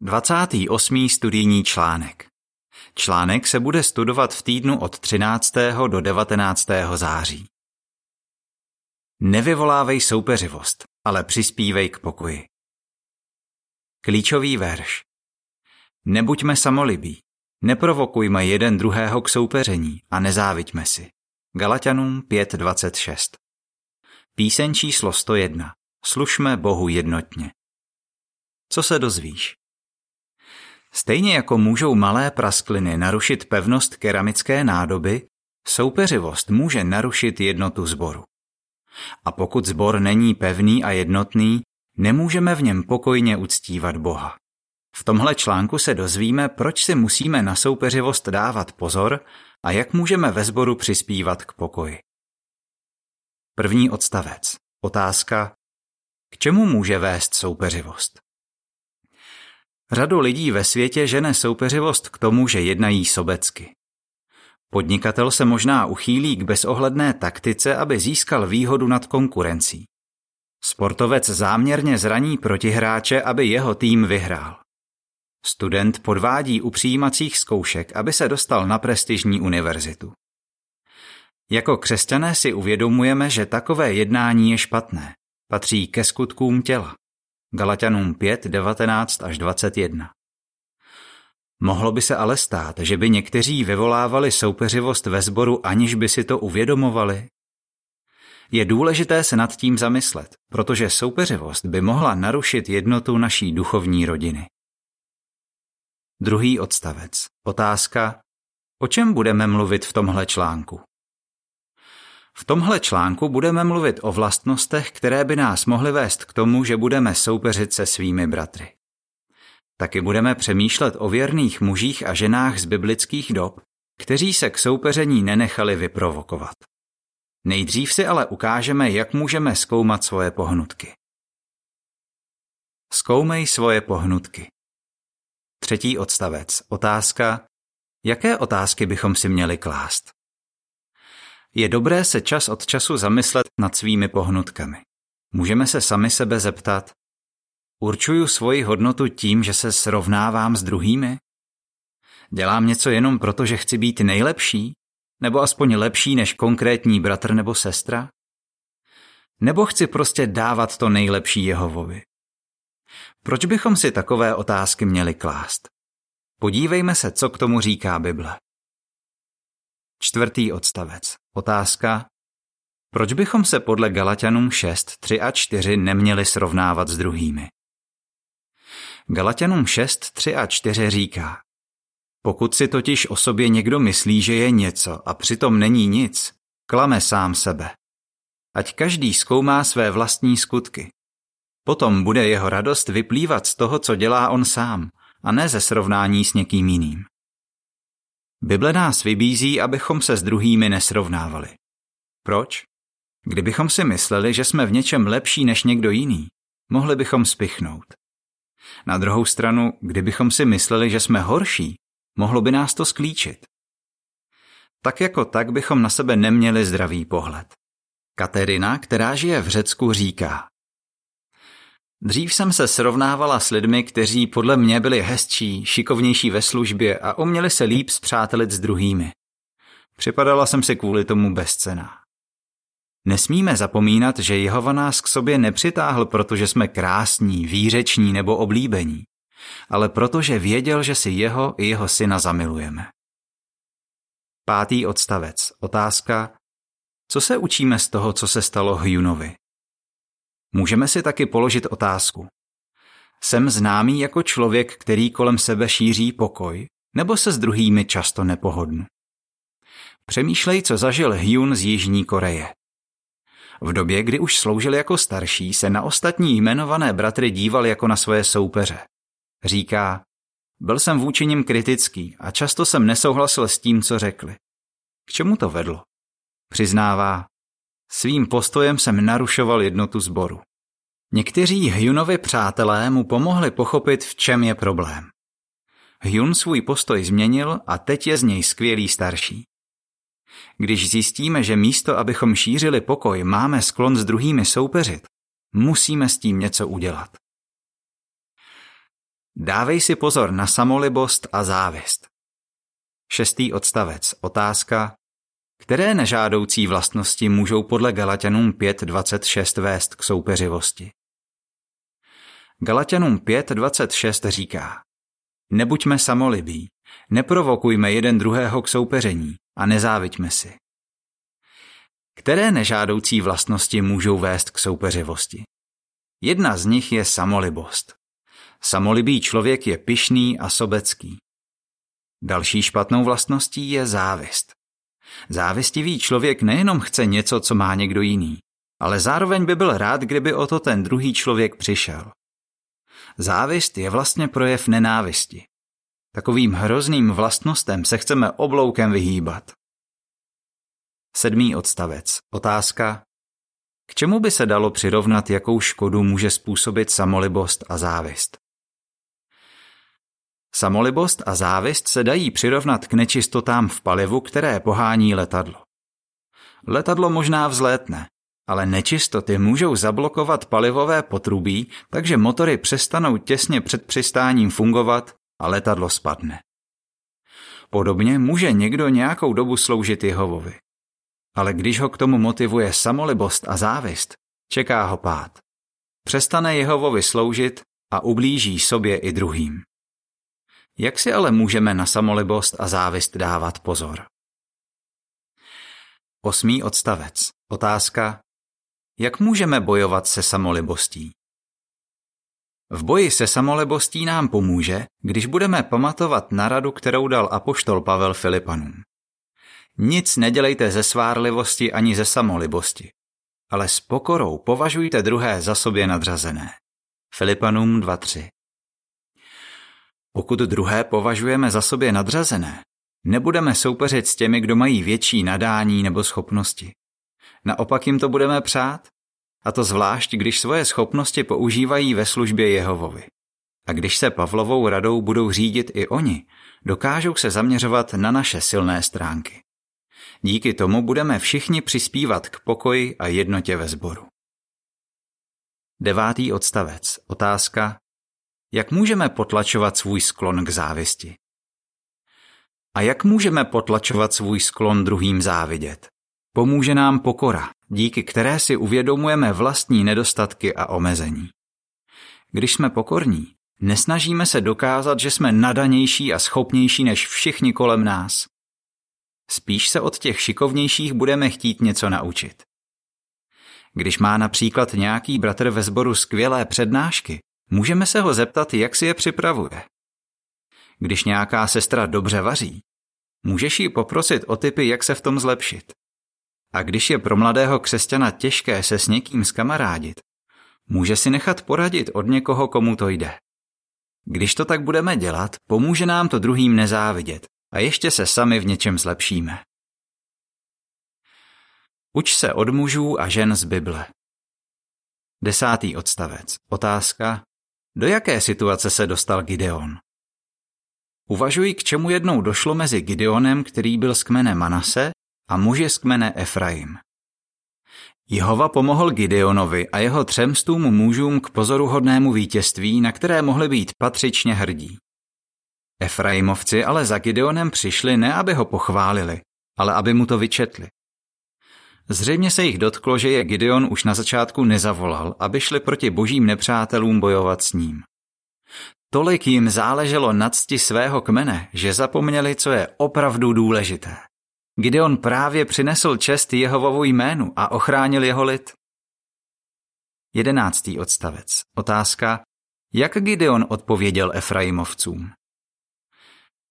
28. studijní článek. Článek se bude studovat v týdnu od 13. do 19. září. Nevyvolávej soupeřivost, ale přispívej k pokoji. Klíčový verš. Nebuďme samolibí, neprovokujme jeden druhého k soupeření a nezáviďme si. Galatianům 5.26 Píseň číslo 101. Slušme Bohu jednotně. Co se dozvíš? Stejně jako můžou malé praskliny narušit pevnost keramické nádoby, soupeřivost může narušit jednotu zboru. A pokud zbor není pevný a jednotný, nemůžeme v něm pokojně uctívat Boha. V tomhle článku se dozvíme, proč si musíme na soupeřivost dávat pozor a jak můžeme ve sboru přispívat k pokoji. První odstavec. Otázka. K čemu může vést soupeřivost? Řadu lidí ve světě žene soupeřivost k tomu, že jednají sobecky. Podnikatel se možná uchýlí k bezohledné taktice, aby získal výhodu nad konkurencí. Sportovec záměrně zraní protihráče, aby jeho tým vyhrál. Student podvádí u přijímacích zkoušek, aby se dostal na prestižní univerzitu. Jako křesťané si uvědomujeme, že takové jednání je špatné. Patří ke skutkům těla. Galatianům 5, 19 až 21. Mohlo by se ale stát, že by někteří vyvolávali soupeřivost ve sboru, aniž by si to uvědomovali. Je důležité se nad tím zamyslet, protože soupeřivost by mohla narušit jednotu naší duchovní rodiny. Druhý odstavec. Otázka. O čem budeme mluvit v tomhle článku? V tomhle článku budeme mluvit o vlastnostech, které by nás mohly vést k tomu, že budeme soupeřit se svými bratry. Taky budeme přemýšlet o věrných mužích a ženách z biblických dob, kteří se k soupeření nenechali vyprovokovat. Nejdřív si ale ukážeme, jak můžeme zkoumat svoje pohnutky. Zkoumej svoje pohnutky. Třetí odstavec. Otázka. Jaké otázky bychom si měli klást? Je dobré se čas od času zamyslet nad svými pohnutkami. Můžeme se sami sebe zeptat, určuju svoji hodnotu tím, že se srovnávám s druhými? Dělám něco jenom proto, že chci být nejlepší? Nebo aspoň lepší než konkrétní bratr nebo sestra? Nebo chci prostě dávat to nejlepší Jehovovi? Proč bychom si takové otázky měli klást? Podívejme se, co k tomu říká Bible. Čtvrtý odstavec. Otázka. Proč bychom se podle Galatianům 6, 3 a 4 neměli srovnávat s druhými? Galatianům 6, 3 a 4 říká Pokud si totiž o sobě někdo myslí, že je něco a přitom není nic, klame sám sebe. Ať každý zkoumá své vlastní skutky. Potom bude jeho radost vyplývat z toho, co dělá on sám, a ne ze srovnání s někým jiným. Bible nás vybízí, abychom se s druhými nesrovnávali. Proč? Kdybychom si mysleli, že jsme v něčem lepší než někdo jiný, mohli bychom spichnout. Na druhou stranu, kdybychom si mysleli, že jsme horší, mohlo by nás to sklíčit. Tak jako tak bychom na sebe neměli zdravý pohled. Katerina, která žije v Řecku, říká Dřív jsem se srovnávala s lidmi, kteří podle mě byli hezčí, šikovnější ve službě a uměli se líp zpřátelit s druhými. Připadala jsem si kvůli tomu bezcená. Nesmíme zapomínat, že Jehova nás k sobě nepřitáhl, protože jsme krásní, výřeční nebo oblíbení, ale protože věděl, že si jeho i jeho syna zamilujeme. Pátý odstavec. Otázka. Co se učíme z toho, co se stalo Hjunovi? Můžeme si taky položit otázku. Jsem známý jako člověk, který kolem sebe šíří pokoj, nebo se s druhými často nepohodnu? Přemýšlej, co zažil Hyun z Jižní Koreje. V době, kdy už sloužil jako starší, se na ostatní jmenované bratry díval jako na svoje soupeře. Říká, byl jsem vůči nim kritický a často jsem nesouhlasil s tím, co řekli. K čemu to vedlo? Přiznává, Svým postojem jsem narušoval jednotu sboru. Někteří Hyunovi přátelé mu pomohli pochopit, v čem je problém. Hyun svůj postoj změnil a teď je z něj skvělý starší. Když zjistíme, že místo, abychom šířili pokoj, máme sklon s druhými soupeřit, musíme s tím něco udělat. Dávej si pozor na samolibost a závist. Šestý odstavec. Otázka. Které nežádoucí vlastnosti můžou podle Galatianům 5.26 vést k soupeřivosti? Galatianům 5.26 říká Nebuďme samolibí, neprovokujme jeden druhého k soupeření a nezáviďme si. Které nežádoucí vlastnosti můžou vést k soupeřivosti? Jedna z nich je samolibost. Samolibý člověk je pyšný a sobecký. Další špatnou vlastností je závist. Závistivý člověk nejenom chce něco, co má někdo jiný, ale zároveň by byl rád, kdyby o to ten druhý člověk přišel. Závist je vlastně projev nenávisti. Takovým hrozným vlastnostem se chceme obloukem vyhýbat. Sedmý odstavec. Otázka. K čemu by se dalo přirovnat, jakou škodu může způsobit samolibost a závist? Samolibost a závist se dají přirovnat k nečistotám v palivu, které pohání letadlo. Letadlo možná vzlétne, ale nečistoty můžou zablokovat palivové potrubí, takže motory přestanou těsně před přistáním fungovat a letadlo spadne. Podobně může někdo nějakou dobu sloužit Jehovovi. Ale když ho k tomu motivuje samolibost a závist, čeká ho pád. Přestane Jehovovi sloužit a ublíží sobě i druhým. Jak si ale můžeme na samolibost a závist dávat pozor? Osmý odstavec. Otázka. Jak můžeme bojovat se samolibostí? V boji se samolibostí nám pomůže, když budeme pamatovat na radu, kterou dal apoštol Pavel Filipanům. Nic nedělejte ze svárlivosti ani ze samolibosti, ale s pokorou považujte druhé za sobě nadřazené. Filipanům 2.3 Pokud druhé považujeme za sobě nadřazené, nebudeme soupeřit s těmi, kdo mají větší nadání nebo schopnosti. Naopak jim to budeme přát, a to zvlášť, když svoje schopnosti používají ve službě Jehovovi. A když se Pavlovou radou budou řídit i oni, dokážou se zaměřovat na naše silné stránky. Díky tomu budeme všichni přispívat k pokoji a jednotě ve sboru. Devátý odstavec. Otázka. Jak můžeme potlačovat svůj sklon k závisti? A jak můžeme potlačovat svůj sklon druhým závidět? Pomůže nám pokora, díky které si uvědomujeme vlastní nedostatky a omezení. Když jsme pokorní, nesnažíme se dokázat, že jsme nadanější a schopnější než všichni kolem nás. Spíš se od těch šikovnějších budeme chtít něco naučit. Když má například nějaký bratr ve sboru skvělé přednášky, můžeme se ho zeptat, jak si je připravuje. Když nějaká sestra dobře vaří, můžeš ji poprosit o typy, jak se v tom zlepšit. A když je pro mladého křesťana těžké se s někým skamarádit, může si nechat poradit od někoho, komu to jde. Když to tak budeme dělat, pomůže nám to druhým nezávidět a ještě se sami v něčem zlepšíme. Uč se od mužů a žen z Bible. Desátý odstavec. Otázka. Do jaké situace se dostal Gideon? Uvažuji, k čemu jednou došlo mezi Gideonem, který byl z kmene Manase, a muži z kmene Efraim. Jehova pomohl Gideonovi a jeho třemstům mužům k pozoruhodnému vítězství, na které mohli být patřičně hrdí. Efraimovci ale za Gideonem přišli ne, aby ho pochválili, ale aby mu to vyčetli. Zřejmě se jich dotklo, že je Gideon už na začátku nezavolal, aby šli proti božím nepřátelům bojovat s ním. Tolik jim záleželo na cti svého kmene, že zapomněli, co je opravdu důležité. Gideon právě přinesl čest Jehovovu jménu a ochránil jeho lid. Jedenáctý odstavec. Otázka. Jak Gideon odpověděl Efraimovcům?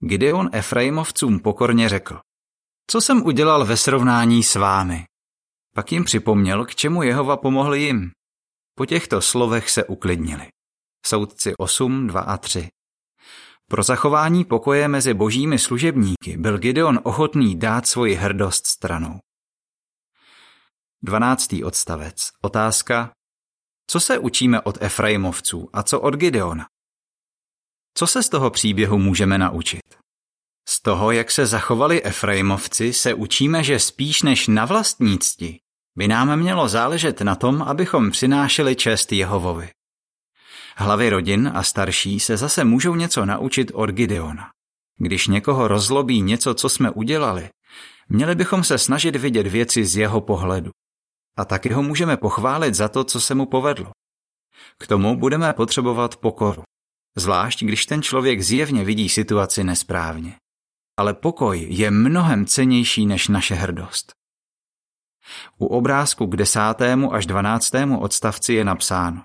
Gideon Efraimovcům pokorně řekl. Co jsem udělal ve srovnání s vámi? Pak jim připomněl, k čemu Jehova pomohl jim. Po těchto slovech se uklidnili. Soudci 8, 2 a 3. Pro zachování pokoje mezi božími služebníky byl Gideon ochotný dát svoji hrdost stranou. 12. odstavec. Otázka. Co se učíme od Efraimovců a co od Gideona? Co se z toho příběhu můžeme naučit? Z toho, jak se zachovali Efraimovci, se učíme, že spíš než na vlastní cti by nám mělo záležet na tom, abychom přinášeli čest Jehovovi. Hlavy rodin a starší se zase můžou něco naučit od Gideona. Když někoho rozlobí něco, co jsme udělali, měli bychom se snažit vidět věci z jeho pohledu. A taky ho můžeme pochválit za to, co se mu povedlo. K tomu budeme potřebovat pokoru. Zvlášť, když ten člověk zjevně vidí situaci nesprávně. Ale pokoj je mnohem cenější než naše hrdost. U obrázku k desátému až dvanáctému odstavci je napsáno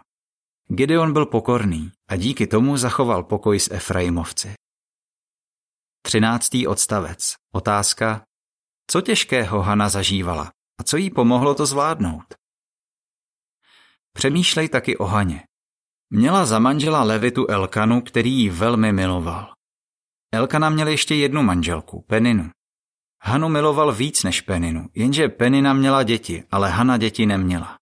Gideon byl pokorný a díky tomu zachoval pokoj s Efraimovci. Třináctý odstavec. Otázka. Co těžkého Hana zažívala a co jí pomohlo to zvládnout? Přemýšlej taky o Haně. Měla za manžela Levitu Elkanu, který ji velmi miloval. Elkana měl ještě jednu manželku, Peninu. Hanu miloval víc než Peninu, jenže Penina měla děti, ale Hana děti neměla.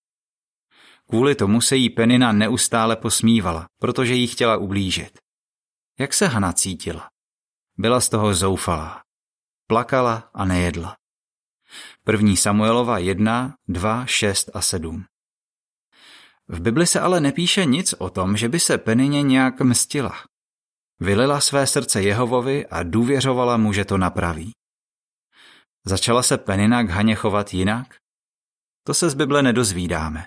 Kvůli tomu se jí Penina neustále posmívala, protože jí chtěla ublížit. Jak se Hana cítila? Byla z toho zoufalá. Plakala a nejedla. První Samuelova 1, 2, 6 a 7. V Bibli se ale nepíše nic o tom, že by se Penině nějak mstila. Vylila své srdce Jehovovi a důvěřovala mu, že to napraví. Začala se Penina k Haně chovat jinak? To se z Bible nedozvídáme.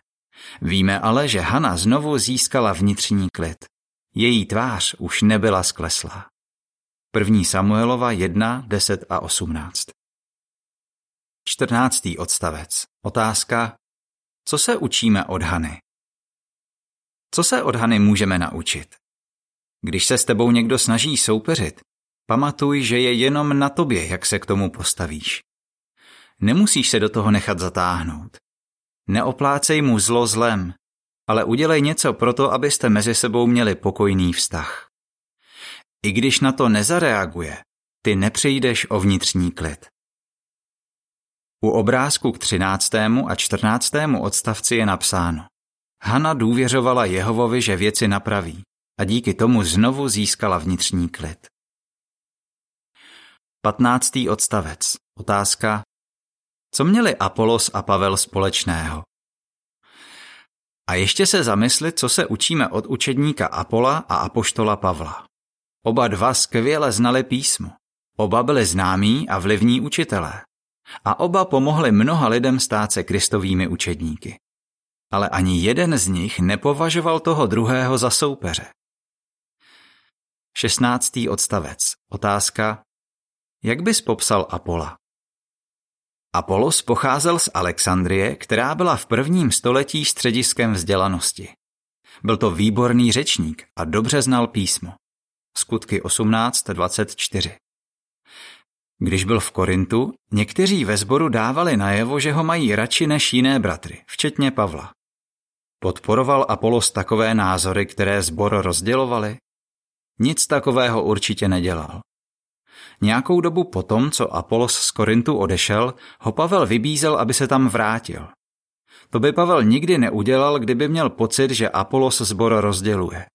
Víme ale, že Hana znovu získala vnitřní klid. Její tvář už nebyla skleslá. První Samuelova 1, 10 a 18. 14. odstavec. Otázka. Co se učíme od Hany? Co se od Hany můžeme naučit? Když se s tebou někdo snaží soupeřit, pamatuj, že je jenom na tobě, jak se k tomu postavíš. Nemusíš se do toho nechat zatáhnout. Neoplácej mu zlo zlem, ale udělej něco pro to, abyste mezi sebou měli pokojný vztah. I když na to nezareaguje, ty nepřejdeš o vnitřní klid. U obrázku k 13. a 14. odstavci je napsáno Hana důvěřovala Jehovovi, že věci napraví a díky tomu znovu získala vnitřní klid. 15. odstavec. Otázka. Co měli Apolos a Pavel společného? A ještě se zamyslit, co se učíme od učedníka Apola a apoštola Pavla. Oba dva skvěle znali písmo. Oba byli známí a vlivní učitelé. A oba pomohli mnoha lidem stát se kristovými učedníky. Ale ani jeden z nich nepovažoval toho druhého za soupeře. 16. odstavec. Otázka. Jak bys popsal Apola? Apolos pocházel z Alexandrie, která byla v prvním století střediskem vzdělanosti. Byl to výborný řečník a dobře znal písmo. Skutky 18.24 Když byl v Korintu, někteří ve sboru dávali najevo, že ho mají radši než jiné bratry, včetně Pavla. Podporoval Apolos takové názory, které zbor rozdělovali? Nic takového určitě nedělal. Nějakou dobu potom, co Apolos z Korintu odešel, ho Pavel vybízel, aby se tam vrátil. To by Pavel nikdy neudělal, kdyby měl pocit, že Apolos zbor rozděluje.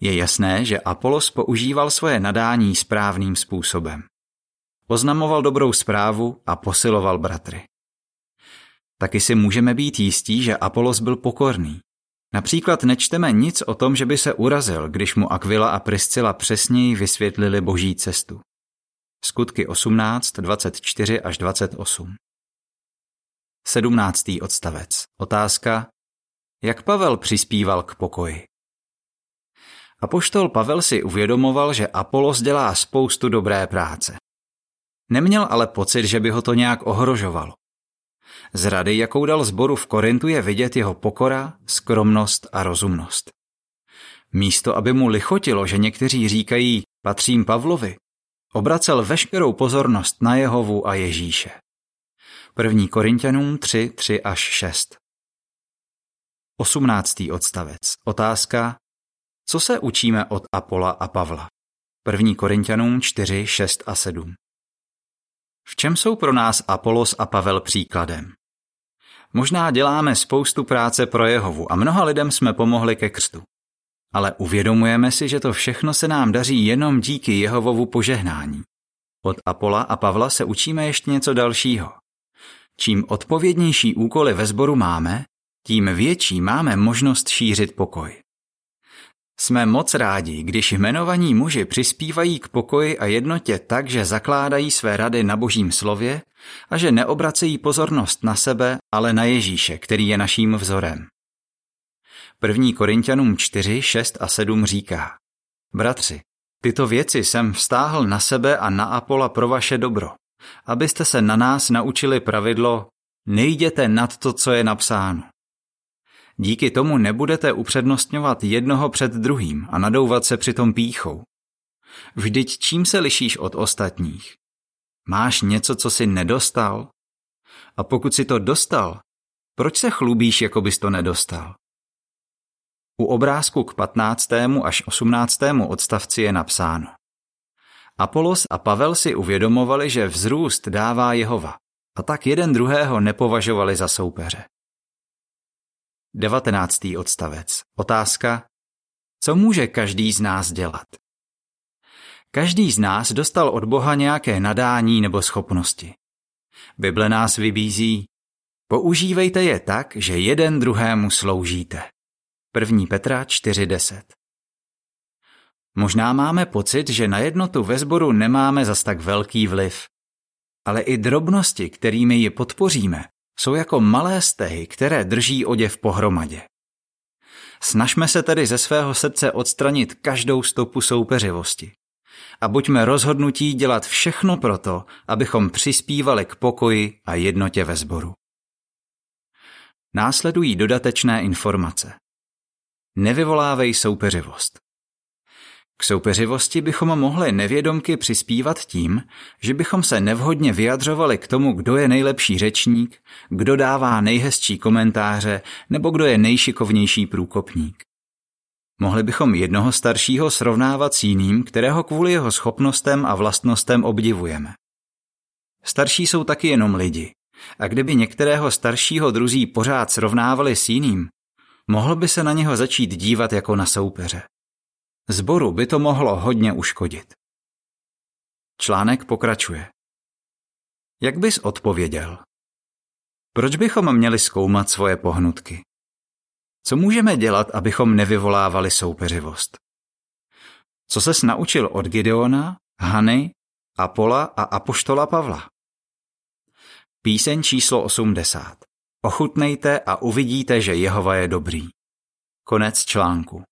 Je jasné, že Apolos používal svoje nadání správným způsobem. Oznamoval dobrou zprávu a posiloval bratry. Taky si můžeme být jistí, že Apolos byl pokorný. Například nečteme nic o tom, že by se urazil, když mu Aquila a Priscila přesněji vysvětlili boží cestu. Skutky 18, 24 až 28. 17. odstavec. Otázka. Jak Pavel přispíval k pokoji? Apoštol Pavel si uvědomoval, že Apolos dělá spoustu dobré práce. Neměl ale pocit, že by ho to nějak ohrožovalo. Z rady, jakou dal zboru v Korintu, je vidět jeho pokora, skromnost a rozumnost. Místo, aby mu lichotilo, že někteří říkají patřím Pavlovi, obracel veškerou pozornost na Jehovu a Ježíše. 1. Korintianům 3, 3 až 6 18. odstavec. Otázka. Co se učíme od Apola a Pavla? 1. Korintianům 4, 6 a 7 V čem jsou pro nás Apolos a Pavel příkladem? Možná děláme spoustu práce pro Jehovu a mnoha lidem jsme pomohli ke křtu. Ale uvědomujeme si, že to všechno se nám daří jenom díky Jehovovu požehnání. Od Apola a Pavla se učíme ještě něco dalšího. Čím odpovědnější úkoly ve sboru máme, tím větší máme možnost šířit pokoj. Jsme moc rádi, když jmenovaní muži přispívají k pokoji a jednotě tak, že zakládají své rady na božím slově a že neobracejí pozornost na sebe, ale na Ježíše, který je naším vzorem. 1. Korintianům 4, 6 a 7 říká Bratři, tyto věci jsem vztáhl na sebe a na Apola pro vaše dobro, abyste se na nás naučili pravidlo nejděte nad to, co je napsáno. Díky tomu nebudete upřednostňovat jednoho před druhým a nadouvat se přitom píchou. Vždyť čím se lišíš od ostatních? Máš něco, co jsi nedostal? A pokud si to dostal, proč se chlubíš, jako bys to nedostal? U obrázku k 15. až 18. odstavci je napsáno. Apolos a Pavel si uvědomovali, že vzrůst dává Jehova, a tak jeden druhého nepovažovali za soupeře. 19. odstavec. Otázka. Co může každý z nás dělat? Každý z nás dostal od Boha nějaké nadání nebo schopnosti. Bible nás vybízí. Používejte je tak, že jeden druhému sloužíte. 1. Petra 4.10 Možná máme pocit, že na jednotu ve sboru nemáme zas tak velký vliv. Ale i drobnosti, kterými ji podpoříme, jsou jako malé stehy, které drží oděv pohromadě. Snažme se tedy ze svého srdce odstranit každou stopu soupeřivosti. A buďme rozhodnutí dělat všechno proto, abychom přispívali k pokoji a jednotě ve sboru. Následují dodatečné informace. Nevyvolávej soupeřivost. K soupeřivosti bychom mohli nevědomky přispívat tím, že bychom se nevhodně vyjadřovali k tomu, kdo je nejlepší řečník, kdo dává nejhezčí komentáře nebo kdo je nejšikovnější průkopník. Mohli bychom jednoho staršího srovnávat s jiným, kterého kvůli jeho schopnostem a vlastnostem obdivujeme. Starší jsou taky jenom lidi. A kdyby některého staršího druzí pořád srovnávali s jiným, mohl by se na něho začít dívat jako na soupeře. Zboru by to mohlo hodně uškodit. Článek pokračuje. Jak bys odpověděl? Proč bychom měli zkoumat svoje pohnutky? Co můžeme dělat, abychom nevyvolávali soupeřivost? Co ses naučil od Gideona, Hany, Apola a Apoštola Pavla? Píseň číslo 80. Ochutnejte a uvidíte, že Jehova je dobrý. Konec článku.